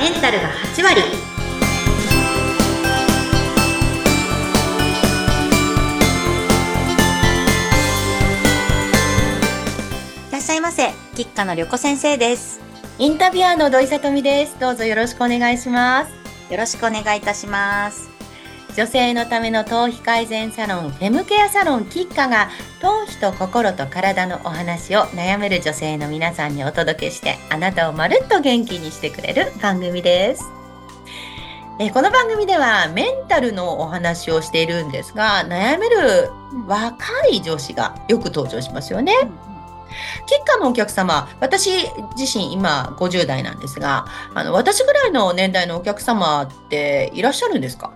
メンタルが8割いらっしゃいませ吉川の旅子先生ですインタビュアーの土井さとみです。どうぞよろしくお願いします。よろしくお願いいたします女性のための頭皮改善サロン、フェムケアサロンキッカが、頭皮と心と体のお話を悩める女性の皆さんにお届けして、あなたをまるっと元気にしてくれる番組です。えーこの番組ではメンタルのお話をしているんですが、悩める若い女子がよく登場しますよね。キッカのお客様、私自身今50代なんですが、あの、私ぐらいの年代のお客様っていらっしゃるんですか？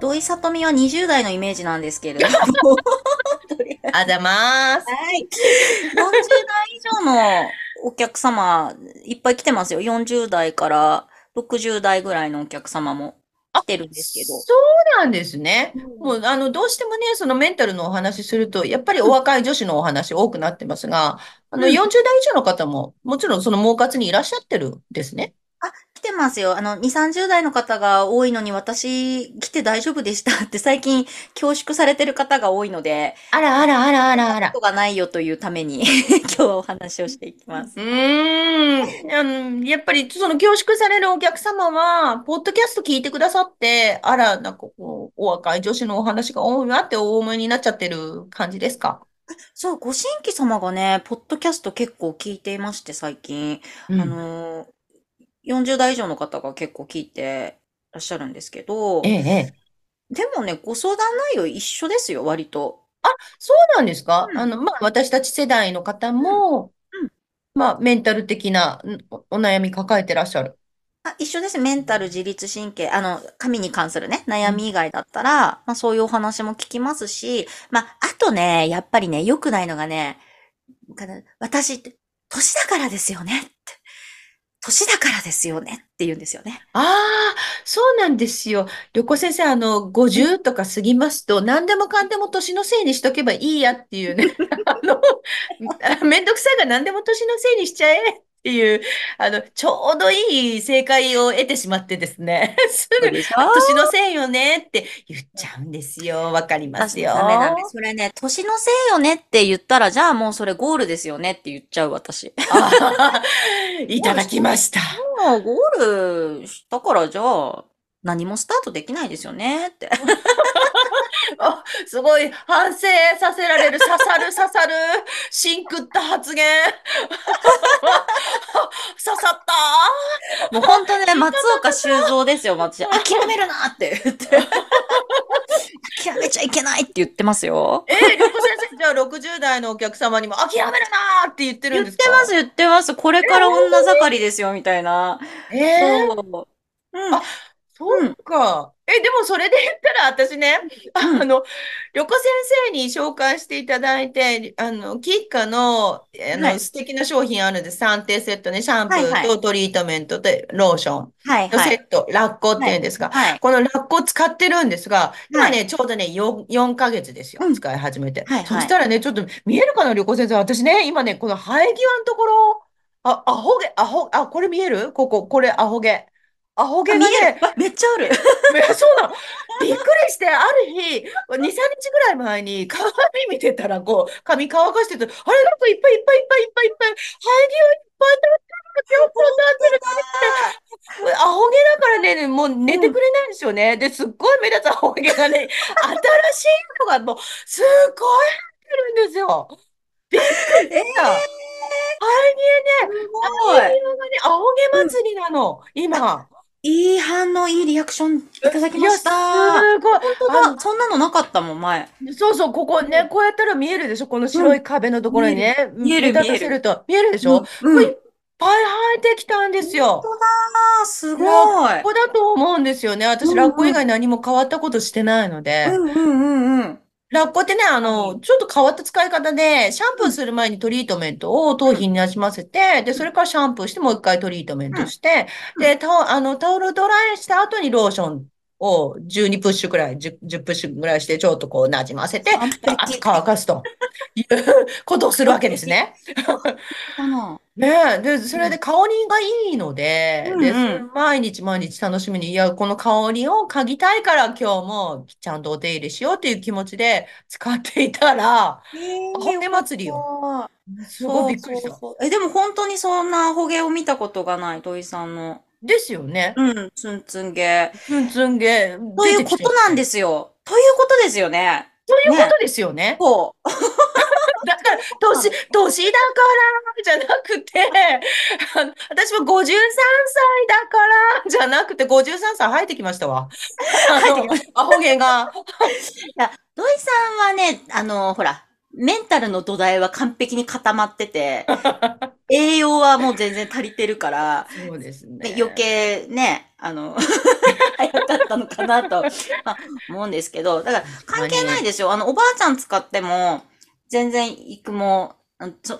土井さとみは20代のイメージなんですけれどもあざまーす。はい。40代以上のお客様、いっぱい来てますよ。40代から60代ぐらいのお客様も来てるんですけど。そうなんですね。もう、あの、どうしてもね、そのメンタルのお話すると、やっぱりお若い女子のお話多くなってますが、あの、うん40代以上の方も、もちろんその毛活にいらっしゃってるんですね。てますよ。あの、2、30代の方が多いのに私来て大丈夫でしたって最近恐縮されてる方が多いので、あらあらあらあらあらこ。とがないよというために 今日はお話をしていきますう。ーん。あの、やっぱり、その恐縮されるお客様は、ポッドキャスト聞いてくださって、あら、なんかこう、お若い女子のお話が多いなってお思いになっちゃってる感じですか？そう、ご新規様がね、ポッドキャスト結構聞いていまして、最近。うんあのー、40代以上の方が結構聞いてらっしゃるんですけどえ、え、ええ。でもね、ご相談内容一緒ですよ、割と。そうなんですか？うんあの、まあ、私たち世代の方もうんうん、まあ、メンタル的なんおお悩み抱えてらっしゃる。あ、一緒です。メンタル、自律神経、あの、髪に関するね、悩み以外だったら、まあそういうお話も聞きますし、まあ、あとね、やっぱりね、良くないのがね、私って、年だからですよねって。年だからですよねって言うんですよね。ああ、そうなんですよ。旅行先生、あの、50とか過ぎますと、何でもかんでも年のせいにしとけばいいやっていうね、あの、あめんどくさいが何でも年のせいにしちゃえっていう、あの、ちょうどいい正解を得てしまってですね、すぐ、でしょ年のせいよねって言っちゃうんですよ。わかりますよ。ダメなんです。それね、年のせいよねって言ったら、じゃあもうそれゴールですよねって言っちゃう私。あ ーいただきました。もうゴールしたから、じゃあ、何もスタートできないですよねって。あ、すごい反省させられる、刺さる刺さる、シンクった発言。刺さったもう本当ね、松岡修造ですよ、私。諦めるなって言って。諦めちゃいけないって言ってますよ。えー、りょうこ先生、じゃあ60代のお客様にも諦めるなーって言ってる言んですか？ってます、言ってます。これから女盛りですよ、みたいな。えー、そう。うん。あそうか。え、でもそれで言ったら私ね、あうんの、りょこ先生に紹介していただいて、あの、キッカの、あの、はい素敵な商品あるんです。3点セットね、シャンプはいはいーとトリートメントとローションはい、のはい。セット、ラッコっていうんですが、はい。このラッコを使ってるんですが、今はね、ちょうどね、4、4ヶ月ですよう。ん使い始めて。はいはいそしたらね、ちょっと見えるかな、旅行先生。私ね、今ね、この生え際のところ、あ、アホ毛、アホ、あ、これ見える？ここ、これ、アホ毛。アホ毛がね、あめっちゃある。えそうなの。びっくりして、ある日、2、3日ぐらい前に鏡見てたら、こう、髪乾かしてて、あれ、なんかいっぱいいっぱいいっぱいいっぱいいっぱい、生え際いっぱい立ってる、よく立ってる、アホ毛だからね、もう寝てくれないんですよね。で、すっごい目立つアホ毛がね、新しいのがもう、すっごい入ってるんですよ。びっくりした。生えす際ね、生え際がね、アホ毛祭りなの、今。いい反応、いいリアクションいただきましすた。ごい。本当だ。そんなのなかったもん、前。そうそう、ここね、こうやったら見えるでしょこの白い壁のところにね、見える目立たせると。見えるでしょ？こうん。れいっぱい生えてきたんですよ。本当だ。すごい。ここだと思うんですよね。私、うんラッコ以外何も変わったことしてないので。うんうんうんうん。ラッコってね、あの、ちょっと変わった使い方で、シャンプーする前にトリートメントを頭皮になじませて、で、それからシャンプーしてもう一回トリートメントして、で、タオ、あの、タオルドライした後にローションを12プッシュくらい、10, 10プッシュぐらいして、ちょっとこう、馴染ませて、乾かすと いうことをするわけですね。ねえ、で、それで香りがいいので、で、うんうんそ毎日毎日楽しみに、いや、この香りを嗅ぎたいから今日もちゃんとお手入れしようという気持ちで使っていたら、ほげ祭りよ。すごいびっくりした。え、でも本当にそんなホゲを見たことがない、土井さんの。ですよね。うん、ツンツンゲ。ツンツンゲーということなんですよ。ということですよね。ということですよね。そう。だから、年、年だから、じゃなくて、私は53歳だから、じゃなくて、53歳生えてきましたわ。アホ毛が。いや、土井さんはね、あの、ほら、メンタルの土台は完璧に固まってて、栄養はもう全然足りてるから、そうですね。ね余計ね、あの、早かったのかなと、まあ、思うんですけど、だから関係ないですよ。あの、おばあちゃん使っても、全然育毛、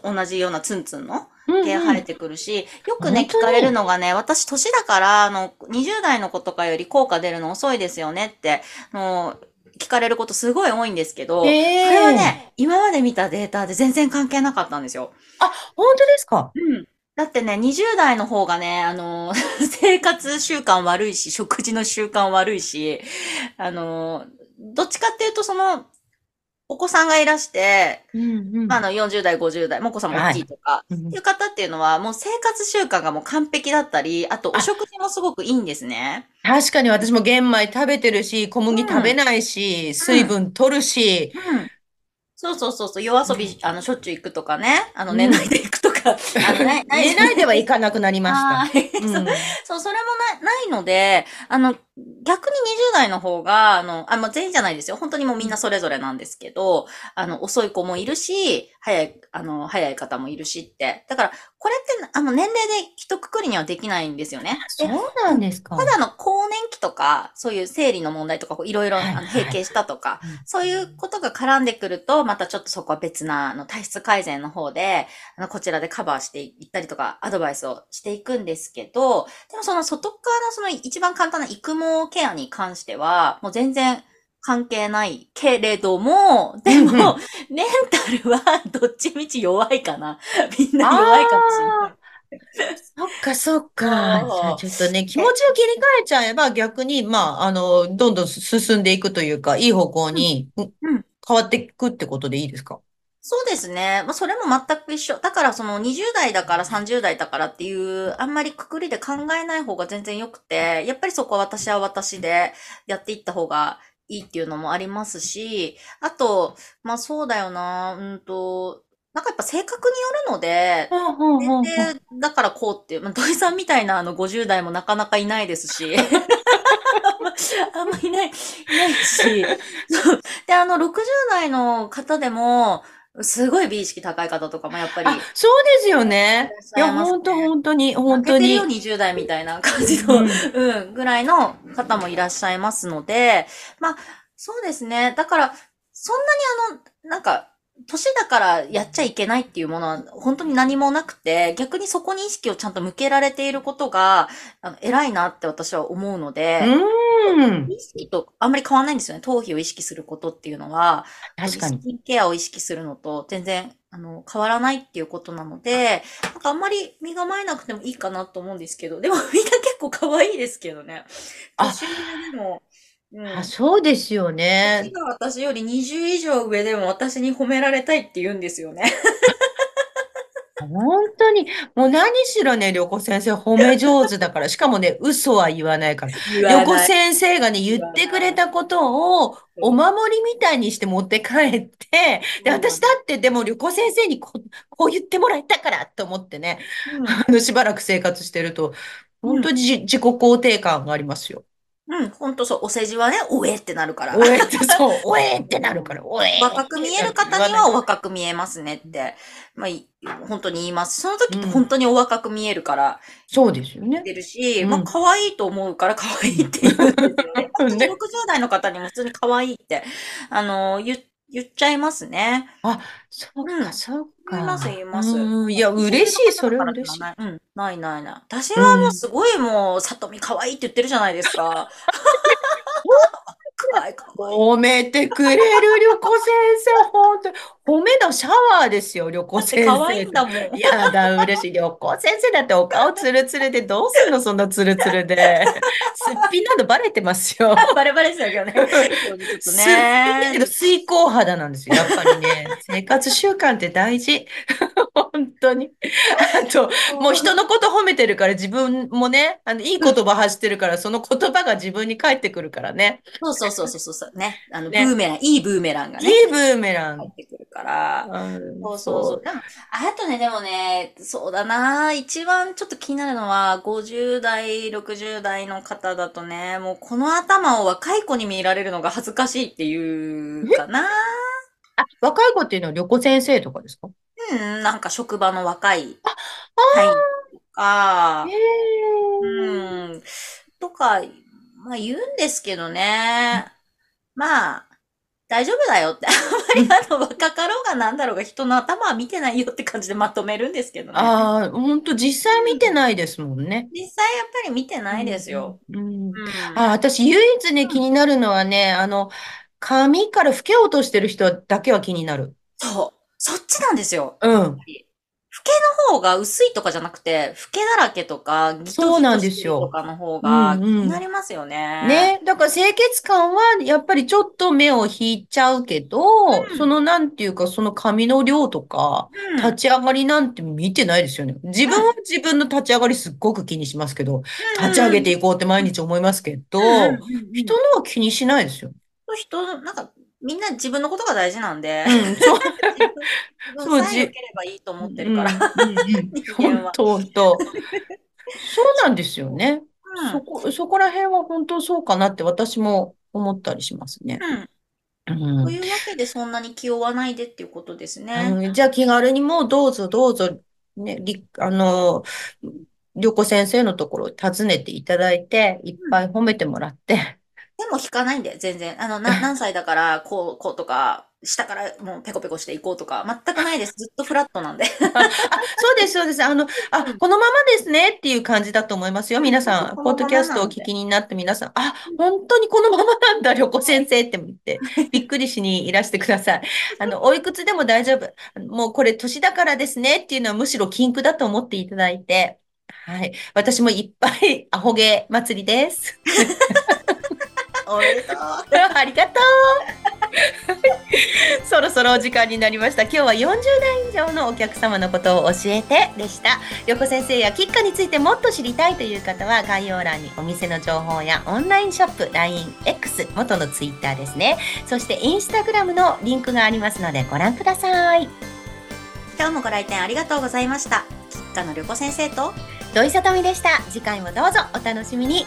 同じようなツンツンの毛生えてくるし、よくね、聞かれるのがね、私年だから、あの、20代の子とかより効果出るの遅いですよねって、もう、聞かれることすごい多いんですけど、へーそれはね、今まで見たデータで全然関係なかったんですよ。本当ですか？うん。だってね、20代の方がね、あの、生活習慣悪いし、食事の習慣悪いし、あの、どっちかっていうと、その、お子さんがいらして、うんうん。まあ、あの、40代、50代、もうお子さんも大きいとか、うんっていう方っていうのは、もう生活習慣がもう完璧だったり、あとお食事もすごくいいんですね。確かに私も玄米食べてるし、小麦食べないし、水分取るし、うん。そうそうそうそう、夜遊び、あの、しょっちゅう行くとかね、あの、うん。寝ないで行くと寝ないではいかなくなりました。はいうんそう、それもなないので、あの、逆に20代の方が、あの、あ、まあ、全員じゃないですよ。本当にもうみんなそれぞれなんですけど、あの、遅い子もいるし、早い、あの、早い方もいるしって。だから、これって、あの、年齢で一括りにはできないんですよね。そうでなんですか。ただの更年期とか、そういう生理の問題とか、こういろいろ閉経したとかうん、そういうことが絡んでくると、またちょっとそこは別な、あの、体質改善の方で、あの、こちらでカバーしていったりとか、アドバイスをしていくんですけど、でもその外側のその一番簡単な育毛ケアに関しては、もう全然関係ないけれども、でも、メンタルはどっちみち弱いかな。みんな弱いかもしれない。そっか、そっか。じゃあちょっとね、気持ちを切り替えちゃえば逆に、まあ、あの、どんどん進んでいくというか、いい方向に変わっていくってことでいいですか？そうですね。まあ、それも全く一緒。だから、その20代だから30代だからっていう、あんまりくくりで考えない方が全然良くて、やっぱりそこは私は私でやっていった方がいいっていうのもありますし、あと、まあそうだよな、うんと、なんかやっぱ性格によるので、年齢だからこうっていう、まあ、土井さんみたいなあの50代もなかなかいないですし、あんまいない、いないし、そう。で、あの60代の方でも、すごい美意識高い方とかもやっぱり、あ、そうですよね。いや、いらっしゃいますね本当本当に、本当に。負けてるよ、20代みたいな感じの、うんうん、ぐらいの方もいらっしゃいますので、まあ、そうですね。だから、そんなにあの、なんか、年だからやっちゃいけないっていうものは本当に何もなくて、逆にそこに意識をちゃんと向けられていることが、あの偉いなって私は思うので、うん。意識とあんまり変わらないんですよね。頭皮を意識することっていうのは、確かにス。キンケアを意識するのと全然あの変わらないっていうことなので、なんかあんまり身構えなくてもいいかなと思うんですけど、でもみんな結構可愛いですけどね。あ年上でも、うん。あ、そうですよね年。が私より20以上上でも私に褒められたいって言うんですよね。本当に、もう何しろね、良子先生褒め上手だから、しかもね、嘘は言わないから。良子先生がね、言ってくれたことを、お守りみたいにして持って帰って、で、私だってでも良子先生にこう、こう言ってもらえたからと思ってね、うんあの、しばらく生活してると、本当にじ自己肯定感がありますよ。うん、ほんとそう。お世辞はね、おえってなるから。おえって、そう、おえってなるから、おえ若く見える方にはお 若く見えますねって、まあ、い本当に言います。その時って本当にお若く見えるからそうですよね言っ。てるし、うんまあ可愛いと思うから 可愛いって言うんですよね。本当にね60代の方にも普通に可愛いって、あの、言言っちゃいますね。そううんか、そうか。言います言いますうん、いや、嬉しい、それは嬉しい。ない。うん、ないないない。私はもうすごいもう、里見可愛いって言ってるじゃないですか。褒めてくれる旅子先生、本当に。褒めのシャワーですよ、旅子先可愛い生ん。だもん。やだ、嬉しい。旅行先生だってお顔ツルツルでどうすんのそんなツルツルで。すっぴんなどバレてますよ。バレバレですよ、ね。すっぴんだけね。ど水光肌なんですよ。やっぱりね。生活習慣って大事。本当に。あと、もう人のこと褒めてるから自分もね、あの、いい言葉発してるから、その言葉が自分に返ってくるからね。そうそうそうそうそう。ね。あの、ブねーメラン、いいブーメランがね。いいブーメラン。入ってくるから。うんそうそうそう。あとね、でもね、そうだな。一番ちょっと気になるのは、50代、60代の方だとね、もうこの頭を若い子に見られるのが恥ずかしいっていうかな。あ、若い子っていうのは旅行先生とかですか？うん、なんか職場の若いあ社員とかへ、うーん、とか、まあ言うんですけどね。まあ、大丈夫だよって。あんまりあの、若かろうがなんだろうが人の頭は見てないよって感じでまとめるんですけどね。ああ、本当実際見てないですもんね。実際やっぱり見てないですよ。うん。うんうん。あ、私唯一ね、気になるのはね、あの、髪から老け落としてる人だけは気になる。そう。そっちなんですよ。うん。老けの方が薄いとかじゃなくて、老けだらけとか、ギトそうギなんですよとかの方が気うんうんになりますよね。ね。だから清潔感はやっぱりちょっと目を引いちゃうけど、うんそのなんていうか、その髪の量とか、うん。立ち上がりなんて見てないですよね。自分は自分の立ち上がりすっごく気にしますけど、立ち上げていこうって毎日思いますけど、うんうんうんうん人のは気にしないですよ。人、なんか、みんな自分のことが大事なんで、うん、そう。自そうじ分さえ良ければいいと思ってるから。本当、本当。そうなんですよね。うんそこ、そこら辺は本当そうかなって私も思ったりしますね。うん。うんというわけでそんなに気負わないでっていうことですね。うんじゃあ気軽にもうどうぞどうぞ、ね、り、あの、りょこ先生のところを訪ねていただいて、いっぱい褒めてもらって、でも引かないんで、全然。あの、な、何歳だから、こう、こうとか、下からもうペコペコしていこうとか、全くないです。ずっとフラットなんで。あ、そうです、そうです。あの、あ、このままですねっていう感じだと思いますよ。皆さん、ポッドキャストをお聞きになって皆さん、あ、本当にこのままなんだ、りょこ先生って言って、びっくりしにいらしてください。あの、おいくつでも大丈夫。もうこれ年だからですねっていうのはむしろ禁句だと思っていただいて、はい。私もいっぱいアホ毛祭りです。おめでとう。ありがとう。そろそろお時間になりました。今日は40代以上のお客様のことを教えてでした。横先生やキッカについてもっと知りたいという方は概要欄にお店の情報やオンラインショップ、LINE、X、元の Twitter ですね。そしてインスタグラムのリンクがありますのでご覧ください。今日もご来店ありがとうございました。吉花の旅子先生と、土井さとみでした。次回もどうぞお楽しみに。